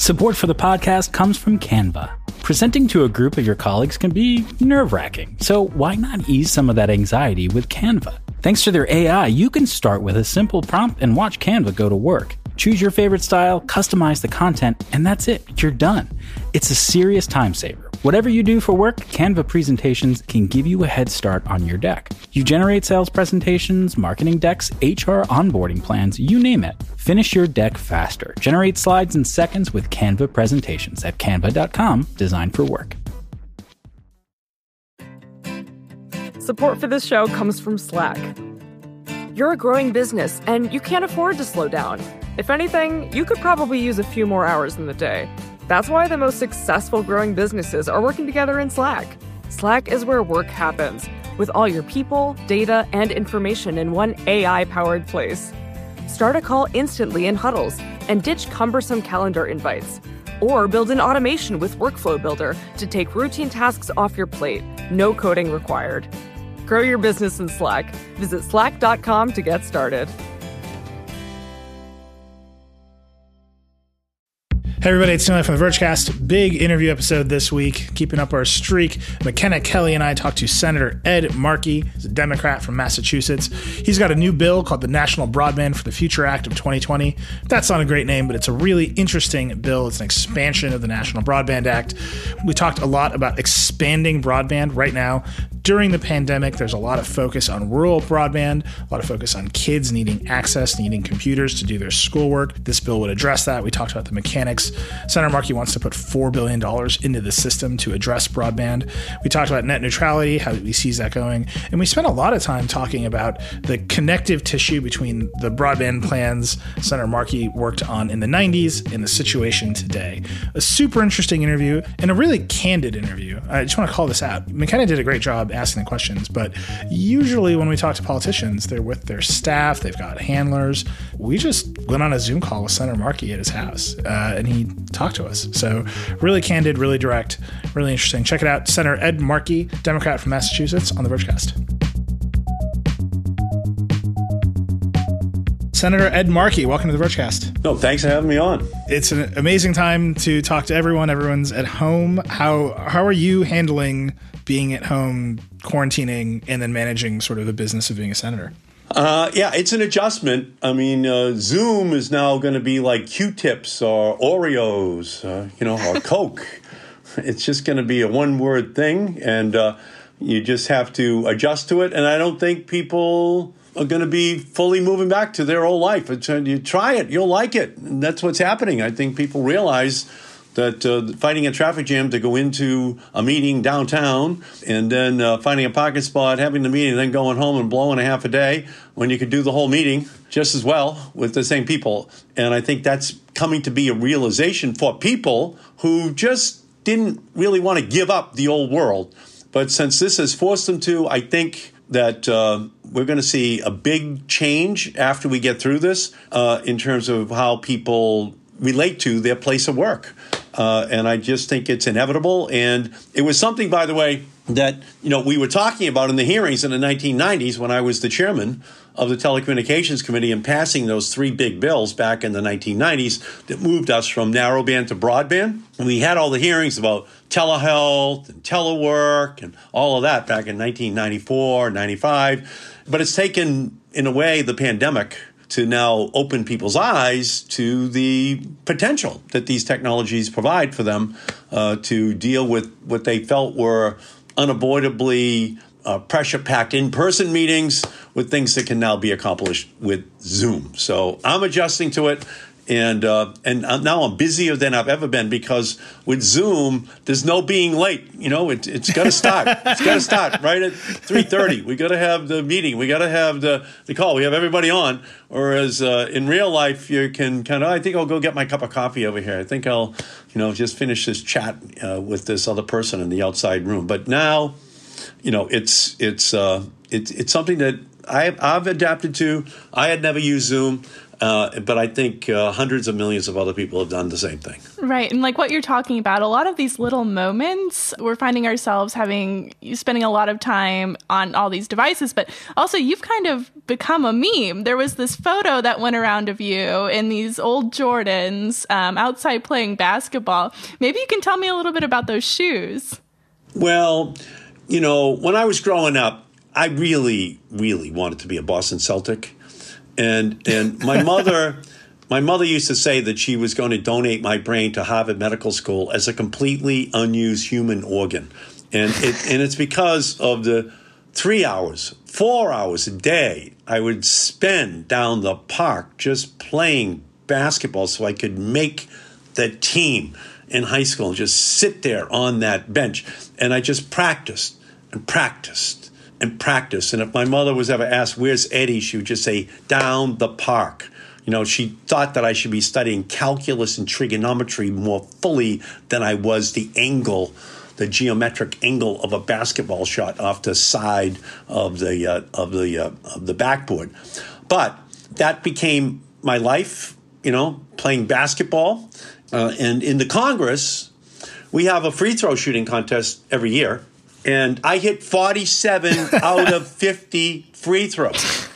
Support for the podcast comes from Canva. Presenting to a group of your colleagues can be nerve wracking, so why not ease some of that anxiety with Canva? Thanks to their AI, you can start with a simple prompt and watch Canva go to work. Choose your favorite style, customize the content, and that's it. You're done. It's a serious time saver. Whatever you do for work, Canva presentations can give you a head start on your deck. You generate sales presentations, marketing decks, HR onboarding plans, you name it. Finish your deck faster. Generate slides in seconds with Canva presentations at canva.com, designed for work. Support for this show comes from Slack. You're a growing business and you can't afford to slow down. If anything, you could probably use a few more hours in the day. That's why the most successful growing businesses are working together in Slack. Slack is where work happens, with all your people, data, and information in one AI powered place. Start a call instantly in huddles and ditch cumbersome calendar invites. Or build an automation with Workflow Builder to take routine tasks off your plate. No coding required. Grow your business in Slack. Visit slack.com to get started. Hey everybody, it's Nilay from the Vergecast. Big interview episode this week, keeping up our streak. Makena Kelly and I talked to Senator Ed Markey, he's a Democrat from Massachusetts. He's got a new bill called the National Broadband for the Future Act of 2020. That's not a great name, but it's a really interesting bill. It's an expansion of the National Broadband Act. We talked a lot about expanding broadband right now. During the pandemic, there's a lot of focus on rural broadband, a lot of focus on kids needing access, needing computers to do their schoolwork. This bill would address that. We talked about the mechanics. Senator Markey wants to put $4 billion into the system to address broadband. We talked about net neutrality, how he sees that going. And we spent a lot of time talking about the connective tissue between the broadband plans Senator Markey worked on in the 90s and the situation today. A super interesting interview and a really candid interview. I just want to call this out. Makena did a great job asking the questions, but usually when we talk to politicians, they're with their staff, they've got handlers. We just went on a Zoom call with Senator Markey at his house, uh, and he talked to us. So really candid, really direct, really interesting. Check it out. Senator Ed Markey, Democrat from Massachusetts, on the Vergecast. Senator Ed Markey, welcome to the Vergecast. No, thanks for having me on. It's an amazing time to talk to everyone. Everyone's at home. How how are you handling being at home, quarantining, and then managing sort of the business of being a senator? Uh, yeah, it's an adjustment. I mean, uh, Zoom is now going to be like Q-tips or Oreos, uh, you know, or Coke. It's just going to be a one-word thing, and uh, you just have to adjust to it. And I don't think people are going to be fully moving back to their old life. It's, uh, you try it, you'll like it. And that's what's happening. I think people realize that uh, fighting a traffic jam to go into a meeting downtown and then uh, finding a pocket spot, having the meeting, and then going home and blowing a half a day when you could do the whole meeting just as well with the same people. And I think that's coming to be a realization for people who just didn't really want to give up the old world. But since this has forced them to, I think that uh, we're going to see a big change after we get through this uh, in terms of how people relate to their place of work. Uh, and I just think it's inevitable. And it was something, by the way, that you know we were talking about in the hearings in the 1990s when I was the chairman of the Telecommunications Committee and passing those three big bills back in the 1990s that moved us from narrowband to broadband. And we had all the hearings about telehealth and telework and all of that back in 1994, 95. But it's taken, in a way, the pandemic to now open people's eyes to the potential that these technologies provide for them uh, to deal with what they felt were unavoidably uh, pressure packed in person meetings with things that can now be accomplished with Zoom. So I'm adjusting to it and uh, and now I'm busier than I've ever been because with Zoom, there's no being late. You know, it, it's got to start. it's got to start right at three thirty. We got to have the meeting. We got to have the the call. We have everybody on. Whereas uh, in real life, you can kind of. I think I'll go get my cup of coffee over here. I think I'll, you know, just finish this chat uh, with this other person in the outside room. But now, you know, it's it's uh, it's it's something that I've, I've adapted to. I had never used Zoom. Uh, but I think uh, hundreds of millions of other people have done the same thing. Right. And like what you're talking about, a lot of these little moments, we're finding ourselves having, spending a lot of time on all these devices, but also you've kind of become a meme. There was this photo that went around of you in these old Jordans um, outside playing basketball. Maybe you can tell me a little bit about those shoes. Well, you know, when I was growing up, I really, really wanted to be a Boston Celtic and and my mother my mother used to say that she was going to donate my brain to Harvard Medical School as a completely unused human organ, and it and it's because of the three hours, four hours a day I would spend down the park just playing basketball so I could make the team in high school and just sit there on that bench. And I just practiced and practiced and practice. And if my mother was ever asked, Where's Eddie? she would just say, Down the park. You know, she thought that I should be studying calculus and trigonometry more fully than I was the angle, the geometric angle of a basketball shot off the side of the uh, of the uh, of the backboard. But that became my life. You know, playing basketball, uh, and in the Congress, we have a free throw shooting contest every year and I hit 47 out of 50 free throws.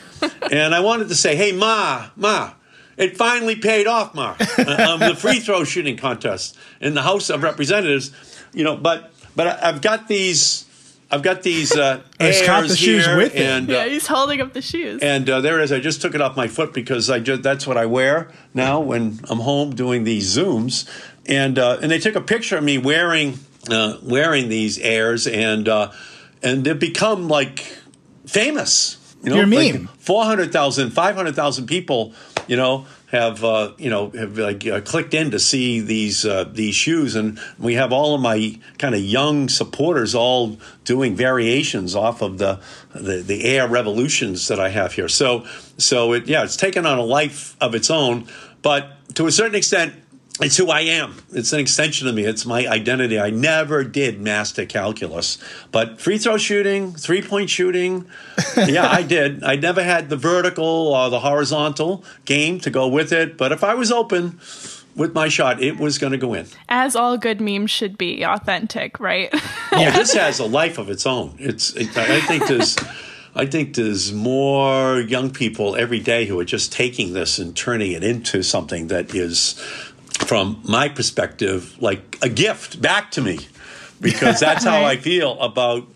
And I wanted to say, hey, Ma, Ma, it finally paid off, Ma, uh, the free throw shooting contest in the House of Representatives. You know, but but I've got these. I've got these uh, airs got the shoes here, with and Uh, yeah, he's holding up the shoes. and uh, there it is. I just took it off my foot because I just that's what I wear now when I'm home doing these zooms, and uh, and they took a picture of me wearing uh, wearing these airs, and uh, and they've become like famous. You know, You're a like meme. 400,000, 500,000 people, you know, have uh, you know have like uh, clicked in to see these uh, these shoes, and we have all of my kind of young supporters all doing variations off of the, the the air revolutions that I have here. So so it yeah, it's taken on a life of its own, but to a certain extent, it's who I am. It's an extension of me. It's my identity. I never did master calculus, but free throw shooting, three point shooting, yeah, I did. I never had the vertical or the horizontal game to go with it. But if I was open with my shot, it was going to go in. As all good memes should be, authentic, right? Oh, this has a life of its own. It's. It, I think there's. I think there's more young people every day who are just taking this and turning it into something that is, from my perspective, like a gift back to me, because that's how I feel about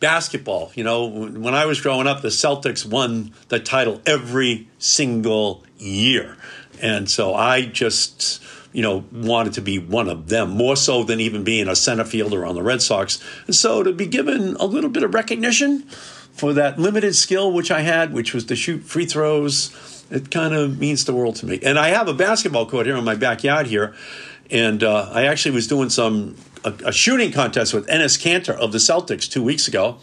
basketball. You know, when I was growing up, the Celtics won the title every single year, and so I just you know, wanted to be one of them, more so than even being a center fielder on the Red Sox. And so to be given a little bit of recognition for that limited skill which I had, which was to shoot free throws, it kind of means the world to me. And I have a basketball court here in my backyard here, and uh, I actually was doing some a, a, shooting contest with Enes Kanter of the Celtics two weeks ago,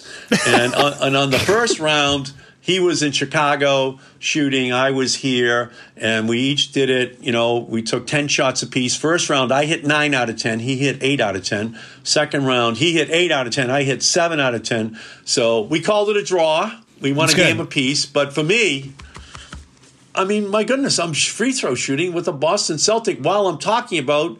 and on, and on the first round. He was in Chicago shooting. I was here, and we each did it. You know, we took 10 shots apiece. First round, I hit 9 out of 10. He hit 8 out of 10. Second round, he hit 8 out of 10. I hit 7 out of 10. So we called it a draw. We won That's a good. game apiece. But for me, I mean, my goodness, I'm free throw shooting with a Boston Celtic while I'm talking about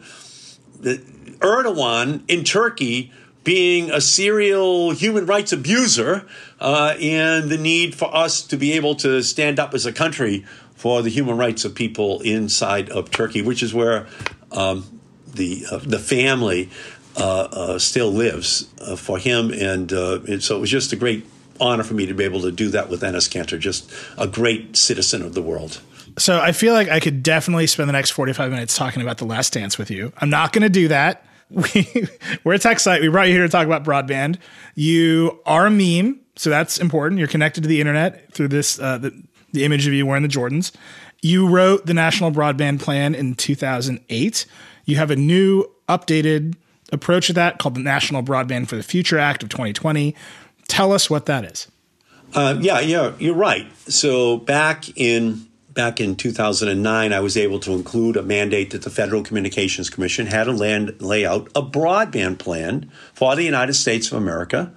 the Erdogan in Turkey being a serial human rights abuser uh, and the need for us to be able to stand up as a country for the human rights of people inside of Turkey, which is where um, the uh, the family uh, uh, still lives uh, for him, and, uh, and so it was just a great honor for me to be able to do that with Enes Kanter, just a great citizen of the world. So I feel like I could definitely spend the next 45 minutes talking about The Last Dance with you. I'm not going to do that. We, we're a tech site. We brought you here to talk about broadband. You are a meme, so that's important. You're connected to the internet through this, uh, the, the image of you wearing the Jordans. You wrote the National Broadband Plan in 2008. You have a new, updated approach to that called the National Broadband for the Future Act of 2020. Tell us what that is. Uh, yeah, yeah, you're right. So back in back in 2009, I was able to include a mandate that the Federal Communications Commission had to land, lay out a broadband plan for the United States of America,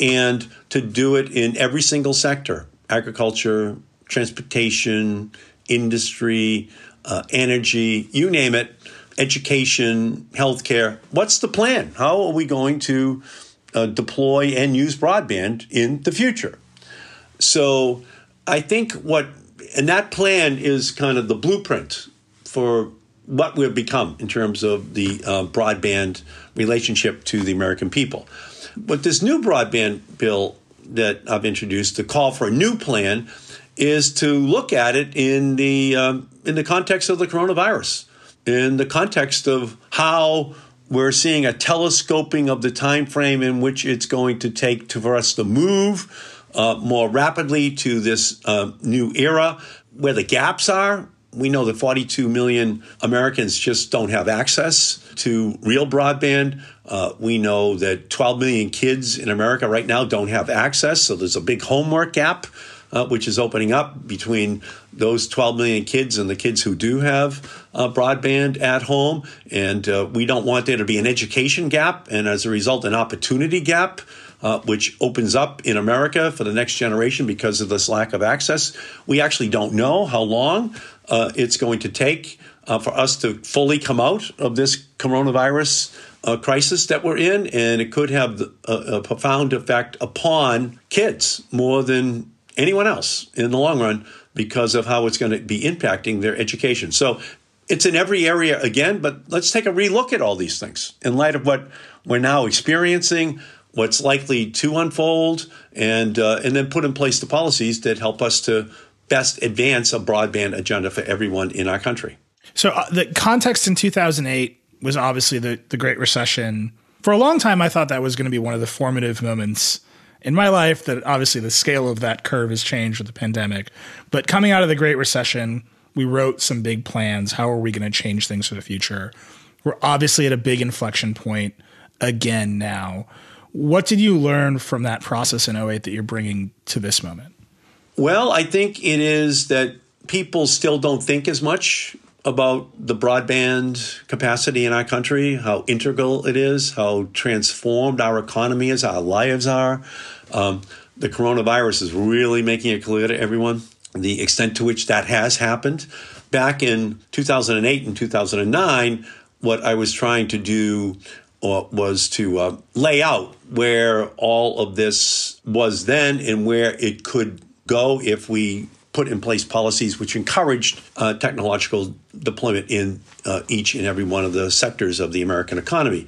and to do it in every single sector: agriculture, transportation, industry, uh, energy, you name it, education, healthcare. What's the plan? How are we going to uh, deploy and use broadband in the future? So I think what, and that plan is kind of the blueprint for what we've become in terms of the uh, broadband relationship to the American people. But this new broadband bill that I've introduced, to call for a new plan, is to look at it in the um, in the context of the coronavirus, in the context of how we're seeing a telescoping of the time frame in which it's going to take to, for us to move uh, more rapidly to this uh, new era, where the gaps are. We know that 42 million Americans just don't have access to real broadband. Uh, we know that 12 million kids in America right now don't have access, so there's a big homework gap. Uh, which is opening up between those 12 million kids and the kids who do have uh, broadband at home. And uh, we don't want there to be an education gap and as a result, an opportunity gap. Uh, which opens up in America for the next generation because of this lack of access. We actually don't know how long uh, it's going to take uh, for us to fully come out of this coronavirus uh, crisis that we're in, and it could have a, a, profound effect upon kids more than anyone else in the long run because of how it's going to be impacting their education. So it's in every area again, but let's take a relook at all these things in light of what we're now experiencing what's likely to unfold, and uh, and then put in place the policies that help us to best advance a broadband agenda for everyone in our country. So uh, the context in 2008 was obviously the the Great Recession. For a long time, I thought that was going to be one of the formative moments in my life. That obviously the scale of that curve has changed with the pandemic. But coming out of the Great Recession, we wrote some big plans. How are we going to change things for the future? We're obviously at a big inflection point again now. What did you learn from that process in 08 that you're bringing to this moment? Well, I think it is that people still don't think as much about the broadband capacity in our country, how integral it is, how transformed our economy is, our lives are. Um, the coronavirus is really making it clear to everyone the extent to which that has happened. Back in 2008 and 2009, what I was trying to do was to uh, lay out where all of this was then and where it could go if we put in place policies which encouraged uh, technological deployment in uh, each and every one of the sectors of the American economy.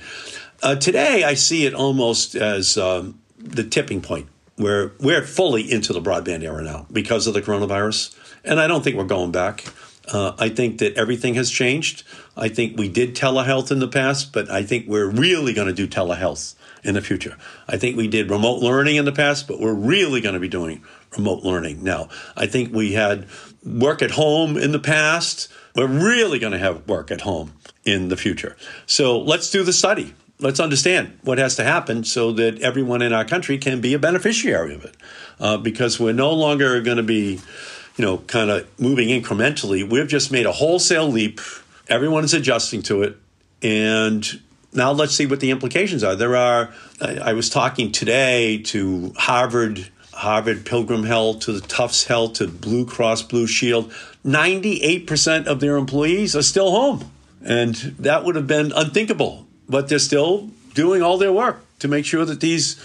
Uh, today, I see it almost as um, the tipping point where we're fully into the broadband era now because of the coronavirus. And I don't think we're going back. Uh, I think that everything has changed. I think we did telehealth in the past, but I think we're really going to do telehealth in the future. I think we did remote learning in the past, but we're really going to be doing remote learning now. I think we had work at home in the past. We're really going to have work at home in the future. So let's do the study. Let's understand what has to happen so that everyone in our country can be a beneficiary of it. Uh, because we're no longer going to be you know, kind of moving incrementally. We've just made a wholesale leap. Everyone is adjusting to it. And now let's see what the implications are. There are, I was talking today to Harvard, Harvard Pilgrim Health, to the Tufts Health, to Blue Cross Blue Shield. 98% of their employees are still home. And that would have been unthinkable. But they're still doing all their work to make sure that these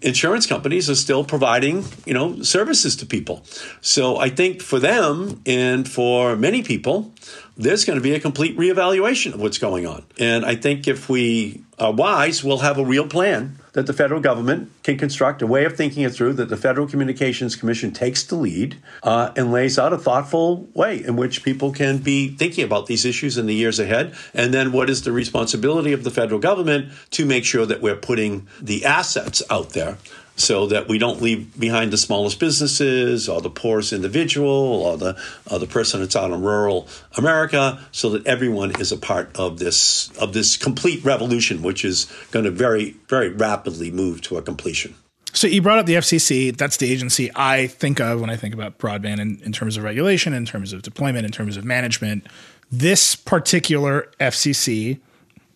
insurance companies are still providing, you know, services to people. So I think for them and for many people, there's going to be a complete reevaluation of what's going on. And I think if we are wise, we'll have a real plan that the federal government can construct a way of thinking it through that the Federal Communications Commission takes the lead uh, and lays out a thoughtful way in which people can be thinking about these issues in the years ahead. And then what is the responsibility of the federal government to make sure that we're putting the assets out there so that we don't leave behind the smallest businesses or the poorest individual or the, or the person that's out in rural America, so that everyone is a part of this of this complete revolution, which is going to very very rapidly move to a completion. So you brought up the FCC. That's the agency I think of when I think about broadband in, in terms of regulation, in terms of deployment, in terms of management. This particular FCC,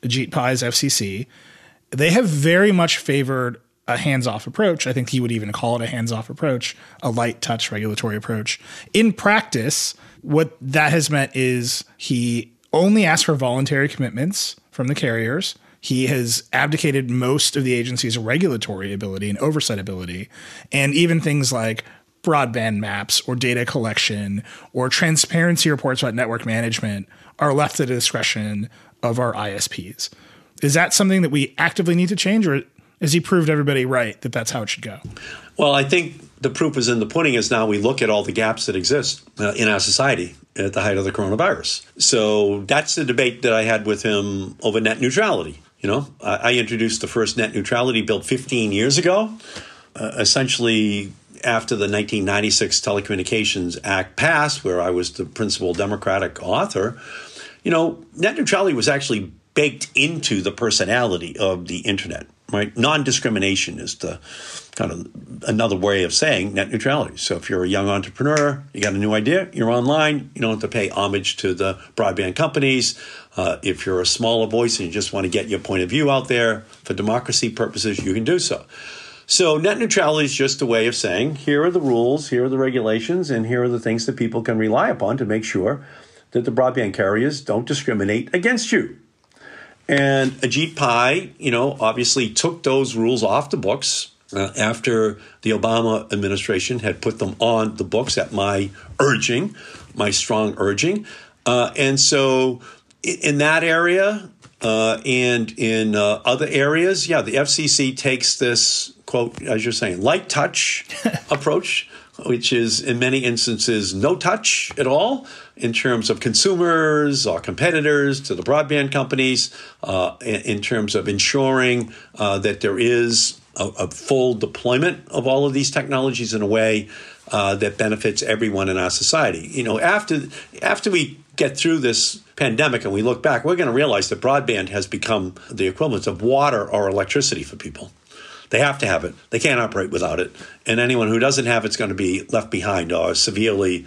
Ajit Pai's FCC, they have very much favored a hands off approach. I think he would even call it a hands off approach, a light touch regulatory approach. In practice, what that has meant is he only asked for voluntary commitments from the carriers. He has abdicated most of the agency's regulatory ability and oversight ability, and even things like broadband maps or data collection or transparency reports about network management are left at the discretion of our ISPs. Is that something that we actively need to change, or has he proved everybody right that that's how it should go? Well, I think the proof is in the pudding is now we look at all the gaps that exist uh, in our society at the height of the coronavirus. So that's the debate that I had with him over net neutrality. You know, I, I introduced the first net neutrality bill 15 years ago, uh, essentially after the 1996 Telecommunications Act passed, where I was the principal Democratic author. You know, net neutrality was actually baked into the personality of the internet, right? Non discrimination is the kind of another way of saying net neutrality. So if you're a young entrepreneur, you got a new idea, you're online, you don't have to pay homage to the broadband companies. Uh, if you're a smaller voice and you just want to get your point of view out there for democracy purposes, you can do so. So net neutrality is just a way of saying here are the rules, here are the regulations, and here are the things that people can rely upon to make sure that the broadband carriers don't discriminate against you. And Ajit Pai, you know, obviously took those rules off the books uh, after the Obama administration had put them on the books at my urging, my strong urging. Uh, and so in that area uh, and in uh, other areas, yeah, the FCC takes this, quote, as you're saying, light touch approach which is in many instances no touch at all in terms of consumers or competitors to the broadband companies, uh, in, terms of ensuring uh, that there is a, a, full deployment of all of these technologies in a way uh, that benefits everyone in our society. You know, after after we get through this pandemic and we look back, we're going to realize that broadband has become the equivalent of water or electricity for people. They have to have it. They can't operate without it. And anyone who doesn't have it's going to be left behind or severely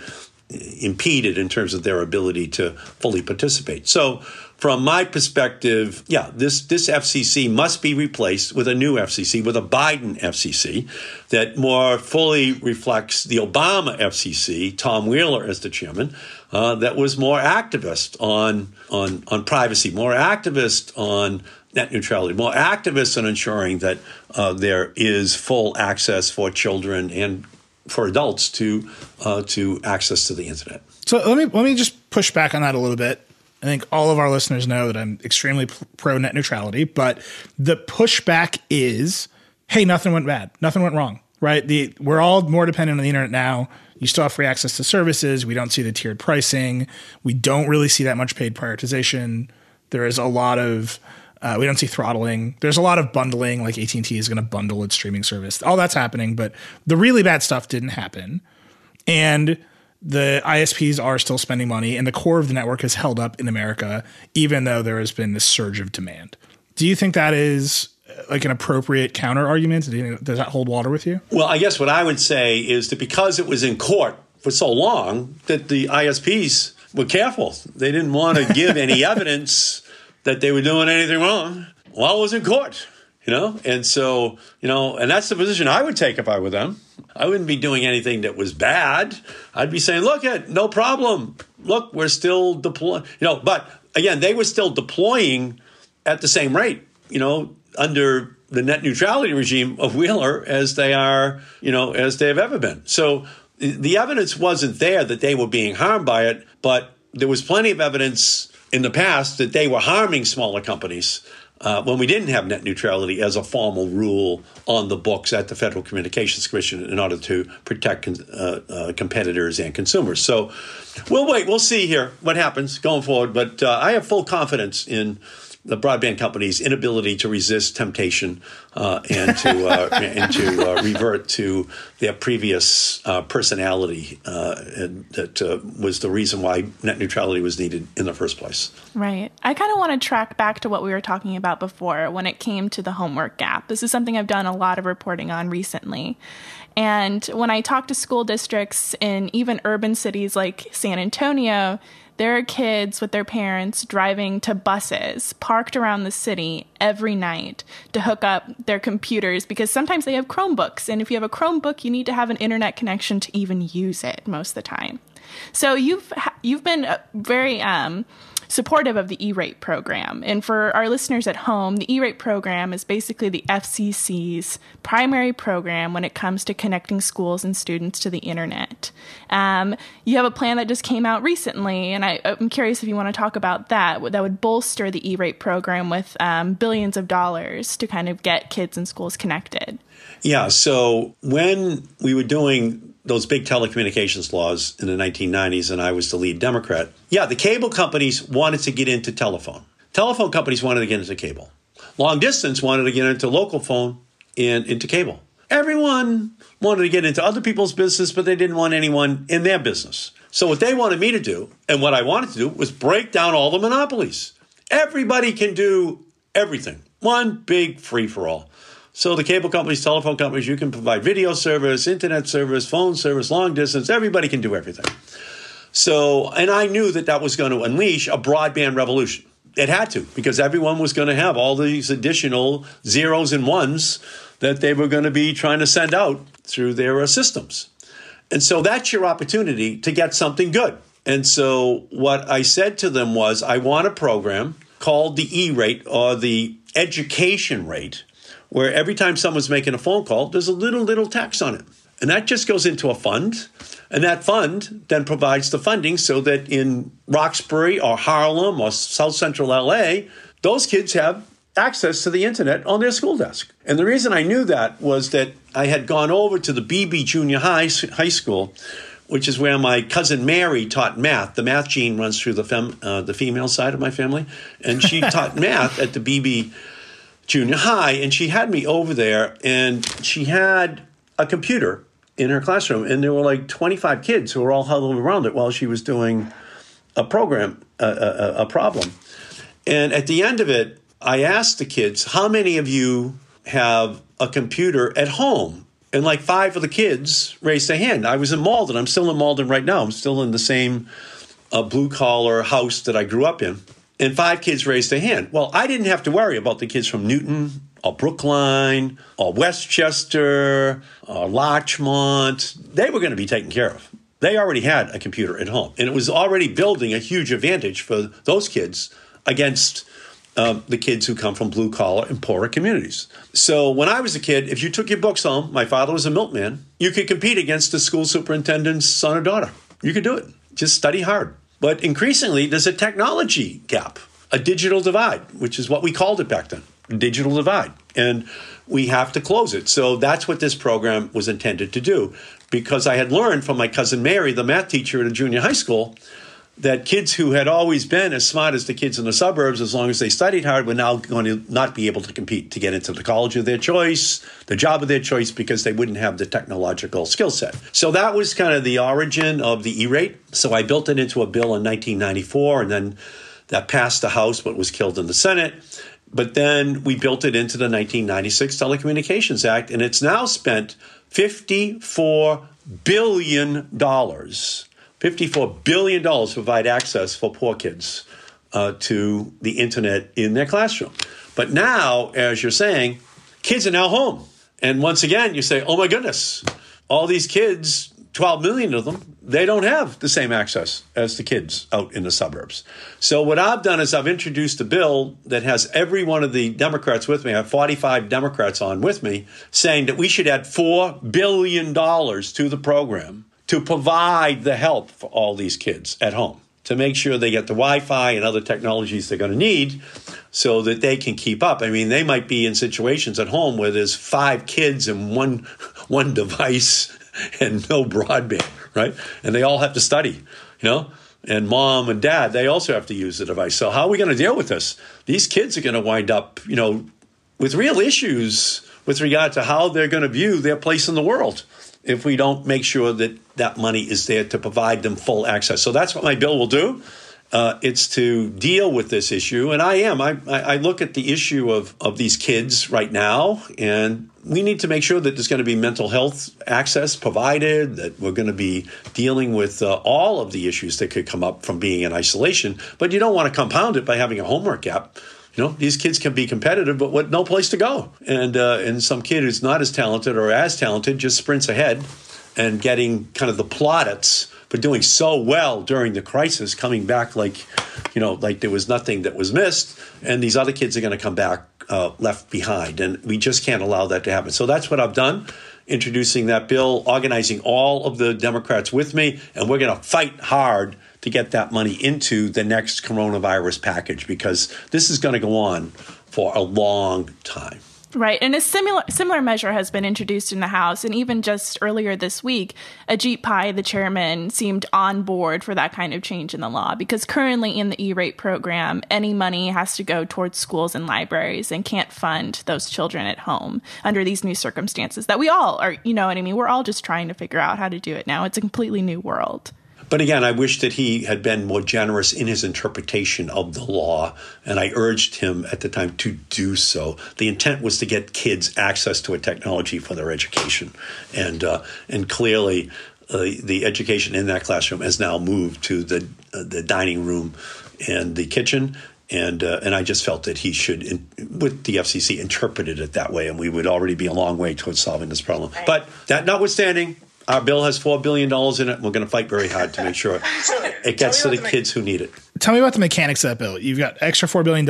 impeded in terms of their ability to fully participate. So, from my perspective, yeah, this this FCC must be replaced with a new FCC, with a Biden FCC that more fully reflects the Obama FCC, Tom Wheeler as the chairman, uh, that was more activist on on on privacy, more activist on net neutrality, more activists on ensuring that uh, there is full access for children and for adults to uh, to access to the internet. So let me let me just push back on that a little bit. I think all of our listeners know that I'm extremely pro net neutrality, but the pushback is, hey, nothing went bad, nothing went wrong, right? The we're all more dependent on the internet now. You still have free access to services. We don't see the tiered pricing. We don't really see that much paid prioritization. There is a lot of uh, we don't see throttling. There's a lot of bundling, like AT and T is going to bundle its streaming service. All that's happening, but the really bad stuff didn't happen, and the ISPs are still spending money, and the core of the network has held up in America, even though there has been this surge of demand. Do you think that is uh, like an appropriate counter argument? Does that hold water with you? Well, I guess what I would say is that because it was in court for so long, that the ISPs were careful. They didn't want to give any evidence that they were doing anything wrong while I was in court, you know? And so, you know, and that's the position I would take if I were them. I wouldn't be doing anything that was bad. I'd be saying, look at no problem. Look, we're still deploying, you know, but again, they were still deploying at the same rate, you know, under the net neutrality regime of Wheeler as they are, you know, as they have ever been. So the evidence wasn't there that they were being harmed by it, but there was plenty of evidence in the past that they were harming smaller companies uh, when we didn't have net neutrality as a formal rule on the books at the Federal Communications Commission in order to protect con- uh, uh, competitors and consumers. So we'll wait. We'll see here what happens going forward. But uh, I have full confidence in the broadband company's inability to resist temptation uh, and to uh, and to uh, revert to their previous uh, personality, uh, that uh, was the reason why net neutrality was needed in the first place. Right. I kind of want to track back to what we were talking about before when it came to the homework gap. This is something I've done a lot of reporting on recently. And when I talk to school districts in even urban cities like San Antonio, there are kids with their parents driving to buses parked around the city every night to hook up their computers because sometimes they have Chromebooks. And if you have a Chromebook, you need to have an internet connection to even use it most of the time. So you've you've been uh, very um, supportive of the E-rate program. And for our listeners at home, the E-rate program is basically the FCC's primary program when it comes to connecting schools and students to the internet. Um, you have a plan that just came out recently, and I, am curious if you want to talk about that. That would bolster the E-rate program with um, billions of dollars to kind of get kids and schools connected. Yeah. So when we were doing those big telecommunications laws in the 1990s, and I was the lead Democrat. Yeah, the cable companies wanted to get into telephone. Telephone companies wanted to get into cable. Long distance wanted to get into local phone and into cable. Everyone wanted to get into other people's business, but they didn't want anyone in their business. So, what they wanted me to do, and what I wanted to do, was break down all the monopolies. Everybody can do everything. One big free for all. So the cable companies, telephone companies, you can provide video service, internet service, phone service, long distance. Everybody can do everything. So, and I knew that that was going to unleash a broadband revolution. It had to because everyone was going to have all these additional zeros and ones that they were going to be trying to send out through their uh, systems. And so that's your opportunity to get something good. And so what I said to them was, I want a program called the E rate or the education rate where every time someone's making a phone call, there's a little, little tax on it. And that just goes into a fund. And that fund then provides the funding so that in Roxbury or Harlem or South Central LA, those kids have access to the internet on their school desk. And the reason I knew that was that I had gone over to the Beebe Junior High, high School, which is where my cousin Mary taught math. The math gene runs through the, fem, uh, the female side of my family. And she taught math at the Beebe junior high, and she had me over there, and she had a computer in her classroom, and there were like 25 kids who were all huddled around it while she was doing a program, a, a, a problem. And at the end of it, I asked the kids, How many of you have a computer at home? And like five of the kids raised a hand. I was in Malden. I'm still in Malden right now. I'm still in the same uh, blue collar house that I grew up in and five kids raised a hand. Well, I didn't have to worry about the kids from Newton or Brookline or Westchester or Larchmont. They were going to be taken care of. They already had a computer at home, and it was already building a huge advantage for those kids against um, the kids who come from blue collar and poorer communities. So when I was a kid, if you took your books home, my father was a milkman, you could compete against the school superintendent's son or daughter. You could do it. Just study hard. But increasingly, there's a technology gap, a digital divide, which is what we called it back then digital divide. And we have to close it. So that's what this program was intended to do. Because I had learned from my cousin Mary, the math teacher at a junior high school, that kids who had always been as smart as the kids in the suburbs, as long as they studied hard, were now going to not be able to compete to get into the college of their choice, the job of their choice, because they wouldn't have the technological skill set. So that was kind of the origin of the E rate. So I built it into a bill in 1994, and then that passed the House, but was killed in the Senate. But then we built it into the 1996 Telecommunications Act, and it's now spent $54 billion $54 billion to provide access for poor kids uh, to the internet in their classroom. But now, as you're saying, kids are now home. And once again, you say, oh my goodness, all these kids, 12 million of them, they don't have the same access as the kids out in the suburbs. So, what I've done is I've introduced a bill that has every one of the Democrats with me. I have 45 Democrats on with me saying that we should add $4 billion to the program to provide the help for all these kids at home to make sure they get the Wi-Fi and other technologies they're going to need so that they can keep up. I mean, they might be in situations at home where there's five kids and one one device and no broadband, right? And they all have to study, you know? And mom and dad, they also have to use the device. So how are we going to deal with this? These kids are going to wind up, you know, with real issues with regard to how they're going to view their place in the world if we don't make sure that that money is there to provide them full access. So that's what my bill will do. Uh, it's to deal with this issue, and I am. I, I look at the issue of, of these kids right now, and we need to make sure that there's going to be mental health access provided, that we're going to be dealing with uh, all of the issues that could come up from being in isolation. But you don't want to compound it by having a homework gap. You know, these kids can be competitive, but with no place to go. And uh, and some kid who's not as talented or as talented just sprints ahead and getting kind of the plaudits for doing so well during the crisis, coming back like, you know, like there was nothing that was missed, and these other kids are going to come back uh, left behind, and we just can't allow that to happen. So that's what I've done. Introducing that bill, organizing all of the Democrats with me, and we're going to fight hard to get that money into the next coronavirus package because this is going to go on for a long time. Right. And a similar similar measure has been introduced in the House. And even just earlier this week, Ajit Pai, the chairman, seemed on board for that kind of change in the law because currently in the E rate program, any money has to go towards schools and libraries and can't fund those children at home under these new circumstances that we all are, you know what I mean? We're all just trying to figure out how to do it now. It's a completely new world. But again, I wish that he had been more generous in his interpretation of the law, and I urged him at the time to do so. The intent was to get kids access to a technology for their education, and uh, and clearly. Uh, the education in that classroom has now moved to the uh, the dining room and the kitchen, and uh, and I just felt that he should, in, with the FCC, interpreted it that way, and we would already be a long way towards solving this problem. But that notwithstanding, our bill has $4 billion in it. We're going to fight very hard to make sure it gets to the kids who need it. Tell me about the mechanics of that bill. You've got extra $4 billion.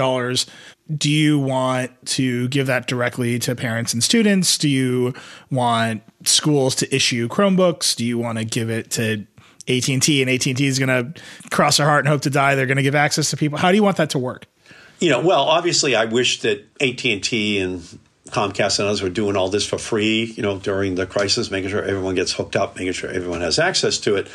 Do you want to give that directly to parents and students? Do you want schools to issue Chromebooks? Do you want to give it to AT&T and AT&T is going to cross their heart and hope to die they're going to give access to people? How do you want that to work? You know, well, obviously I wish that AT&T and Comcast and others were doing all this for free, you know, during the crisis, making sure everyone gets hooked up, making sure everyone has access to it.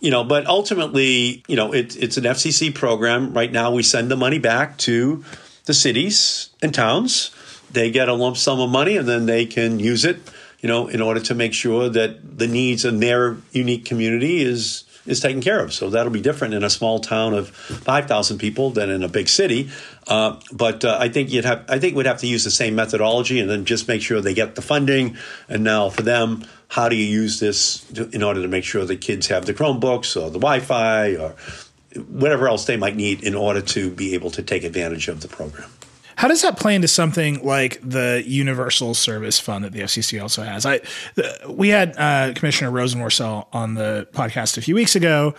You know, but ultimately, you know, it, it's an FCC program. Right now, we send the money back to the cities and towns. They get a lump sum of money, and then they can use it, you know, in order to make sure that the needs in their unique community is is taken care of. So that'll be different in a small town of 5,000 people than in a big city. Uh, but uh, I think you'd have, I think we'd have to use the same methodology and then just make sure they get the funding. And now for them, how do you use this to, in order to make sure the kids have the Chromebooks or the Wi-Fi or whatever else they might need in order to be able to take advantage of the program? How does that play into something like the Universal Service Fund that the FCC also has? I we had uh, Commissioner Rosenworcel on the podcast a few weeks ago,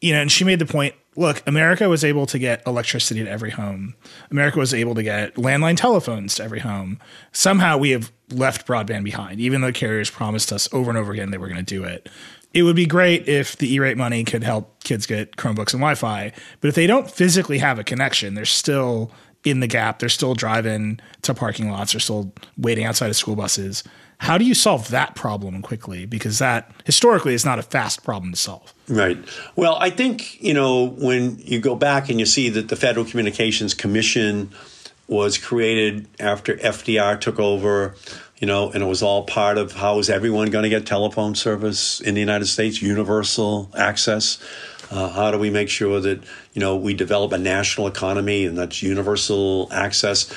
you know, and she made the point. Look, America was able to get electricity to every home. America was able to get landline telephones to every home. Somehow we have left broadband behind, even though carriers promised us over and over again they were going to do it it would be great if the E-rate money could help kids get Chromebooks and Wi-Fi. But if they don't physically have a connection, there's still in the gap. They're still driving to parking lots. They're still waiting outside of school buses. How do you solve that problem quickly? Because that historically is not a fast problem to solve. Right. Well, I think, you know, when you go back and you see that the Federal Communications Commission was created after FDR took over, you know, and it was all part of how is everyone going to get telephone service in the United States, universal access. Uh, how do we make sure that you know we develop a national economy and that's universal access?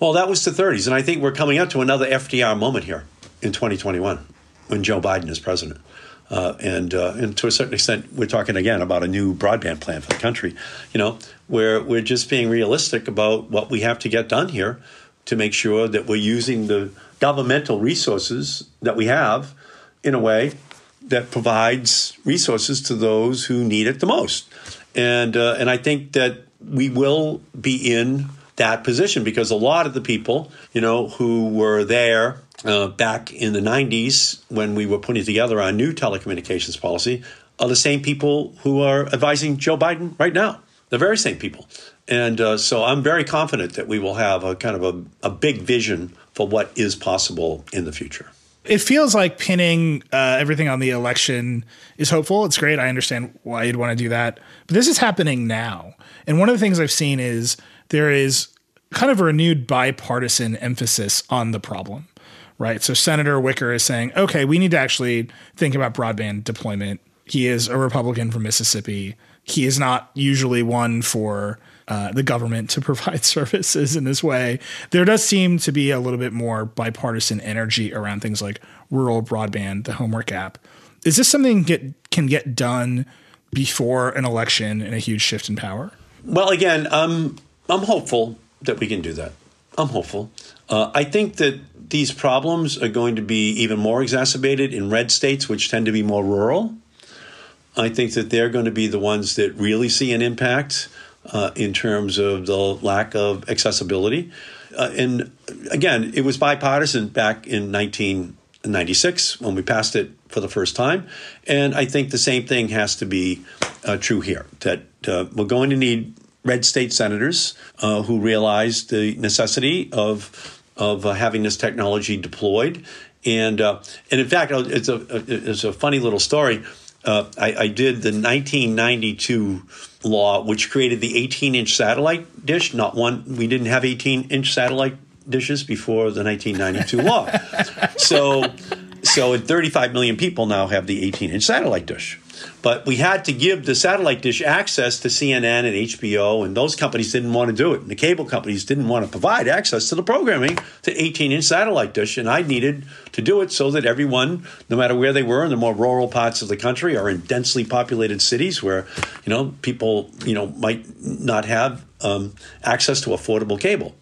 Well, that was the 30s, and I think we're coming up to another FDR moment here in 2021 when Joe Biden is president. Uh, and uh, and to a certain extent, we're talking again about a new broadband plan for the country. You know, where we're just being realistic about what we have to get done here to make sure that we're using the governmental resources that we have in a way that provides resources to those who need it the most. And uh, and I think that we will be in that position because a lot of the people, you know, who were there uh, back in the 90s when we were putting together our new telecommunications policy are the same people who are advising Joe Biden right now. The very same people. And uh, so I'm very confident that we will have a kind of a, a big vision for what is possible in the future it feels like pinning uh, everything on the election is hopeful. It's great. I understand why you'd want to do that. But this is happening now. And one of the things I've seen is there is kind of a renewed bipartisan emphasis on the problem, right? So Senator Wicker is saying, okay, we need to actually think about broadband deployment. He is a Republican from Mississippi. He is not usually one for uh, the government to provide services in this way. There does seem to be a little bit more bipartisan energy around things like rural broadband, the homework gap. Is this something get can get done before an election and a huge shift in power? Well, again, um, I'm hopeful that we can do that. I'm hopeful. Uh, I think that these problems are going to be even more exacerbated in red states, which tend to be more rural. I think that they're going to be the ones that really see an impact uh, in terms of the lack of accessibility. Uh, and again, it was bipartisan back in 1996 when we passed it for the first time. And I think the same thing has to be uh, true here that uh, we're going to need red state senators uh, who realize the necessity of of uh, having this technology deployed. And uh, and in fact, it's a it's a funny little story. Uh, I, I, did the 1992 law, which created the 18 inch satellite dish. Not one, we didn't have 18 inch satellite dishes before the 1992 law. So, so 35 million people now have the 18 inch satellite dish. But we had to give the satellite dish access to CNN and HBO, and those companies didn't want to do it. And the cable companies didn't want to provide access to the programming to 18 inch satellite dish. And I needed to do it so that everyone, no matter where they were in the more rural parts of the country or in densely populated cities where, you know, people, you know, might not have um, access to affordable cable.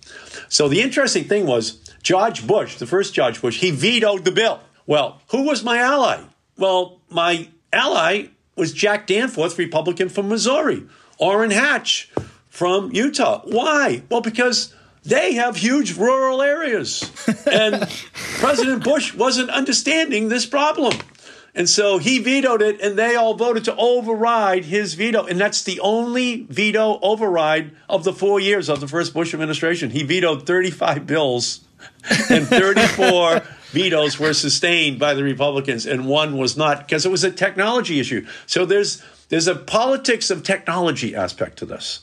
So the interesting thing was George Bush, the first George Bush, he vetoed the bill. Well, who was my ally? Well, my ally was Jack Danforth, Republican from Missouri, Orrin Hatch from Utah. Why? Well, because they have huge rural areas. And President Bush wasn't understanding this problem. And so he vetoed it, and they all voted to override his veto. And that's the only veto override of the four years of the first Bush administration. He vetoed 35 bills and 34 vetoes were sustained by the Republicans, and one was not because it was a technology issue. So there's there's a politics of technology aspect to this.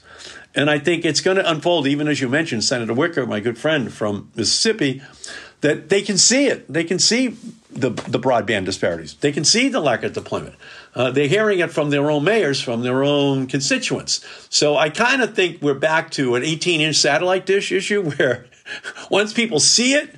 And I think it's going to unfold, even as you mentioned, Senator Wicker, my good friend from Mississippi, that they can see it. They can see the, the broadband disparities. They can see the lack of deployment. Uh, they're hearing it from their own mayors, from their own constituents. So I kind of think we're back to an 18 inch satellite dish issue where once people see it,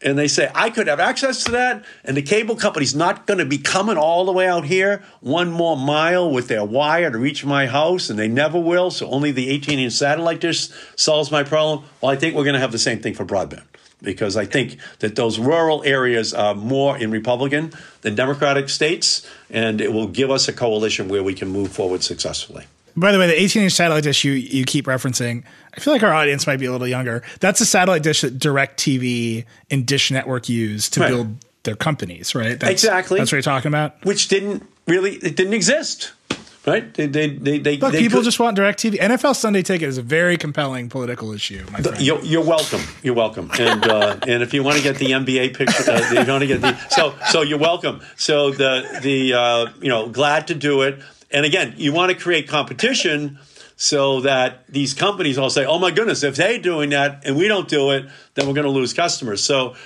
and they say, I could have access to that, and the cable company's not going to be coming all the way out here one more mile with their wire to reach my house, and they never will. So only the 18 inch satellite dish solves my problem. Well, I think we're going to have the same thing for broadband because I think that those rural areas are more in Republican than Democratic states, and it will give us a coalition where we can move forward successfully. By the way, the 18 inch satellite dish you, you keep referencing, I feel like our audience might be a little younger. That's a satellite dish that DirecTV and Dish Network use to right. build their companies, right? That's, exactly. That's what you're talking about. Which didn't really, it didn't exist. Right? They, they, they, they, Look, they people could, just want DirecTV. NFL Sunday Ticket is a very compelling political issue. My friend. You're, you're welcome. You're welcome. And uh, and if you want to get the NBA picture, uh, you want to get the so so you're welcome. So the the uh, you know glad to do it. And again, you want to create competition so that these companies all say, "Oh my goodness, if they're doing that and we don't do it, then we're going to lose customers." So,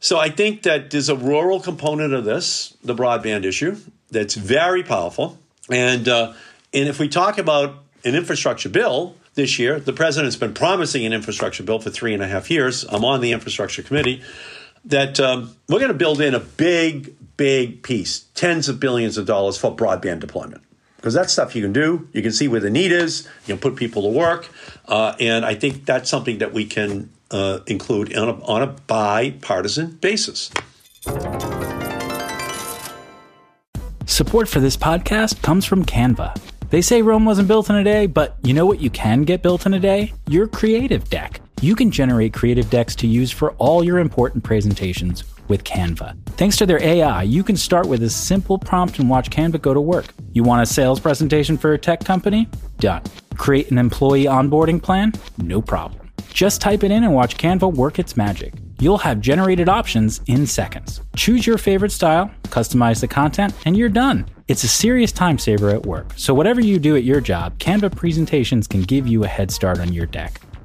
so I think that there's a rural component of this, the broadband issue, that's very powerful. And uh, and if we talk about an infrastructure bill this year, the president's been promising an infrastructure bill for three and a half years. I'm on the infrastructure committee. That um, we're going to build in a big, big piece, tens of billions of dollars for broadband deployment because that's stuff you can do. You can see where the need is. You can put people to work, uh, and I think that's something that we can uh, include on a, on a bipartisan basis. Support for this podcast comes from Canva. They say Rome wasn't built in a day, but you know what you can get built in a day? Your creative deck. You can generate creative decks to use for all your important presentations with Canva. Thanks to their AI, you can start with a simple prompt and watch Canva go to work. You want a sales presentation for a tech company? Done. Create an employee onboarding plan? No problem. Just type it in and watch Canva work its magic. You'll have generated options in seconds. Choose your favorite style, customize the content, and you're done. It's a serious time saver at work, so whatever you do at your job, Canva presentations can give you a head start on your deck.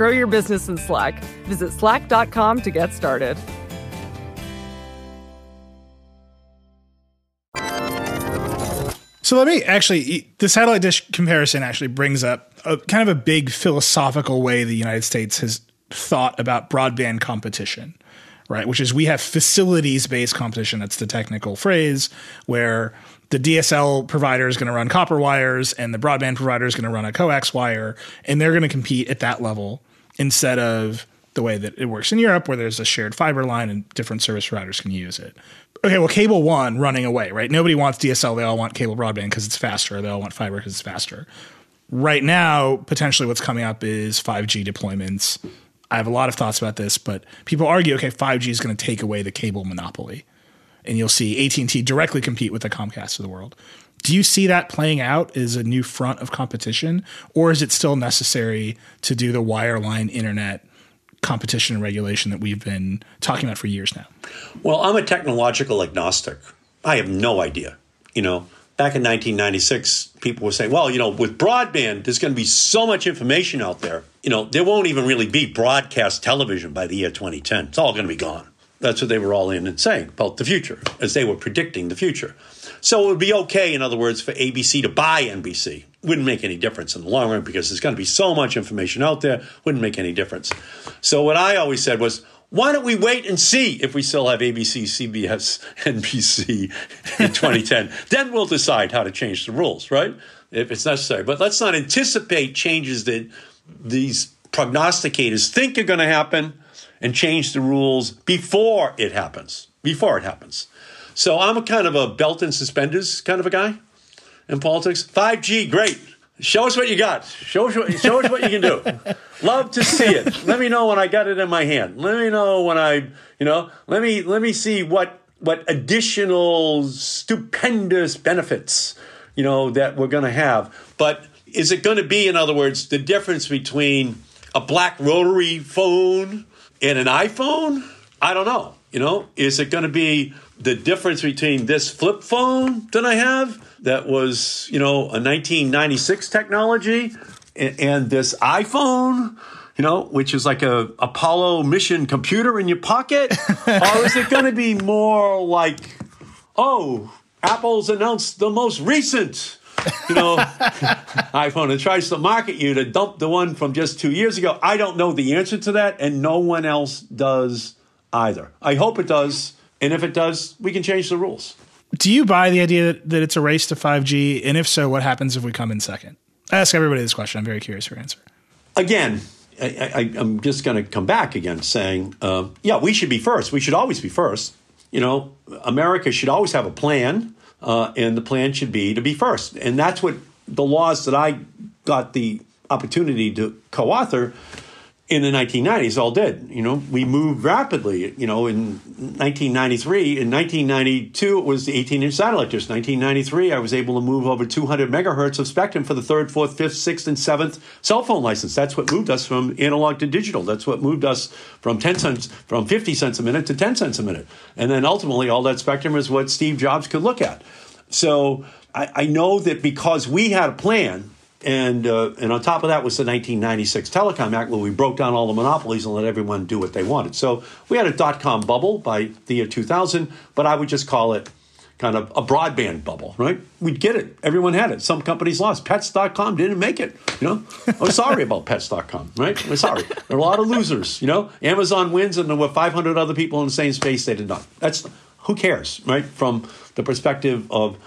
Grow your business in Slack. Visit slack.com to get started. So let me actually, the satellite dish comparison actually brings up a kind of a big philosophical way the United States has thought about broadband competition, right? Which is we have facilities based competition. That's the technical phrase where the DSL provider is going to run copper wires and the broadband provider is going to run a coax wire, and they're going to compete at that level instead of the way that it works in Europe, where there's a shared fiber line and different service providers can use it. Okay, well, cable one running away, right? Nobody wants DSL. They all want cable broadband because it's faster. They all want fiber because it's faster. Right now, potentially what's coming up is 5G deployments. I have a lot of thoughts about this, but people argue, okay, 5G is going to take away the cable monopoly, and you'll see AT&T directly compete with the Comcast of the world. Do you see that playing out as a new front of competition, or is it still necessary to do the wireline internet competition and regulation that we've been talking about for years now? Well, I'm a technological agnostic. I have no idea. You know, back in 1996, people were saying, well, you know, with broadband, there's going to be so much information out there. You know, there won't even really be broadcast television by the year 2010. It's all going to be gone. That's what they were all in and saying about the future, as they were predicting the future. So it would be okay, in other words, for ABC to buy NBC. Wouldn't make any difference in the long run because there's going to be so much information out there, wouldn't make any difference. So what I always said was, why don't we wait and see if we still have ABC, CBS, NBC in 2010? then we'll decide how to change the rules, right? If it's necessary. But let's not anticipate changes that these prognosticators think are going to happen and change the rules before it happens. Before it happens. So I'm a kind of a belt and suspenders kind of a guy in politics. 5G, great. Show us what you got. Show us what, show us what you can do. Love to see it. Let me know when I got it in my hand. Let me know when I, you know, let me let me see what what additional stupendous benefits, you know, that we're going to have. But is it going to be in other words the difference between a black rotary phone and an iPhone? I don't know. You know, is it going to be the difference between this flip phone that I have that was, you know, a 1996 technology and, and this iPhone, you know, which is like a Apollo mission computer in your pocket? or is it going to be more like, oh, Apple's announced the most recent you know, iPhone and tries to market you to dump the one from just two years ago. I don't know the answer to that, and no one else does either. I hope it does. And if it does, we can change the rules. Do you buy the idea that, that it's a race to 5G? And if so, what happens if we come in second? I ask everybody this question. I'm very curious for your answer. Again, I, am just going to come back again saying, uh, yeah, we should be first. We should always be first. You know, America should always have a plan, uh, and the plan should be to be first. And that's what the laws that I got the opportunity to co author in the 1990s all did. You know, we moved rapidly. You know, in 1993, in 1992, it was the 18 inch satellite dish. 1993, I was able to move over 200 megahertz of spectrum for the third, fourth, fifth, sixth, and seventh cell phone license. That's what moved us from analog to digital. That's what moved us from 10 cents, from 50 cents a minute to 10 cents a minute. And then ultimately, all that spectrum is what Steve Jobs could look at. So I, I know that because we had a plan and uh, and on top of that was the 1996 Telecom Act, where we broke down all the monopolies and let everyone do what they wanted. So we had a dot com bubble by the year 2000, but I would just call it kind of a broadband bubble, right? We'd get it. Everyone had it. Some companies lost. Pets.com didn't make it, you know? I'm sorry about Pets.com, right? I'm sorry. There are a lot of losers, you know? Amazon wins and there were 500 other people in the same space they did not. That's, who cares, right? From the perspective of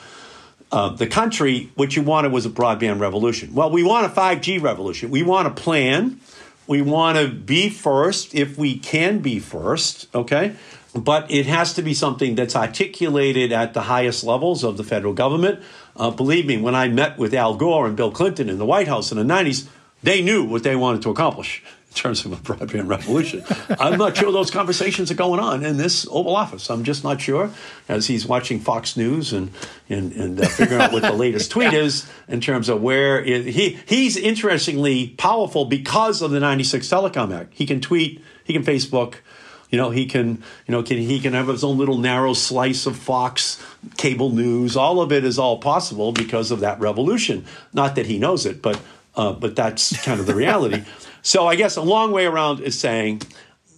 uh, the country, what you wanted was a broadband revolution. Well, we want a 5G revolution. We want a plan. We want to be first if we can be first, okay? But it has to be something that's articulated at the highest levels of the federal government. Uh, believe me, when I met with Al Gore and Bill Clinton in the White House in the 90s, they knew what they wanted to accomplish in terms of a broadband revolution. I'm not sure those conversations are going on in this Oval Office. I'm just not sure as he's watching Fox News and and, and uh, figuring out what the latest tweet is in terms of where it, he he's interestingly powerful because of the 96 Telecom Act. He can tweet, he can Facebook. You know, he can, you know, can, he can have his own little narrow slice of Fox cable news. All of it is all possible because of that revolution. Not that he knows it, but uh, but that's kind of the reality. so I guess a long way around is saying,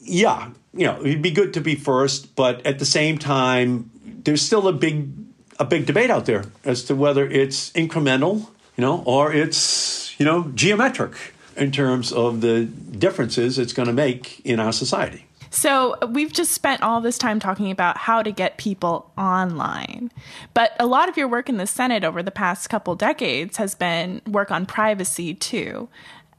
yeah, you know, it'd be good to be first, but at the same time, there's still a big a big debate out there as to whether it's incremental, you know, or it's you know geometric in terms of the differences it's going to make in our society. So, we've just spent all this time talking about how to get people online. But a lot of your work in the Senate over the past couple decades has been work on privacy too.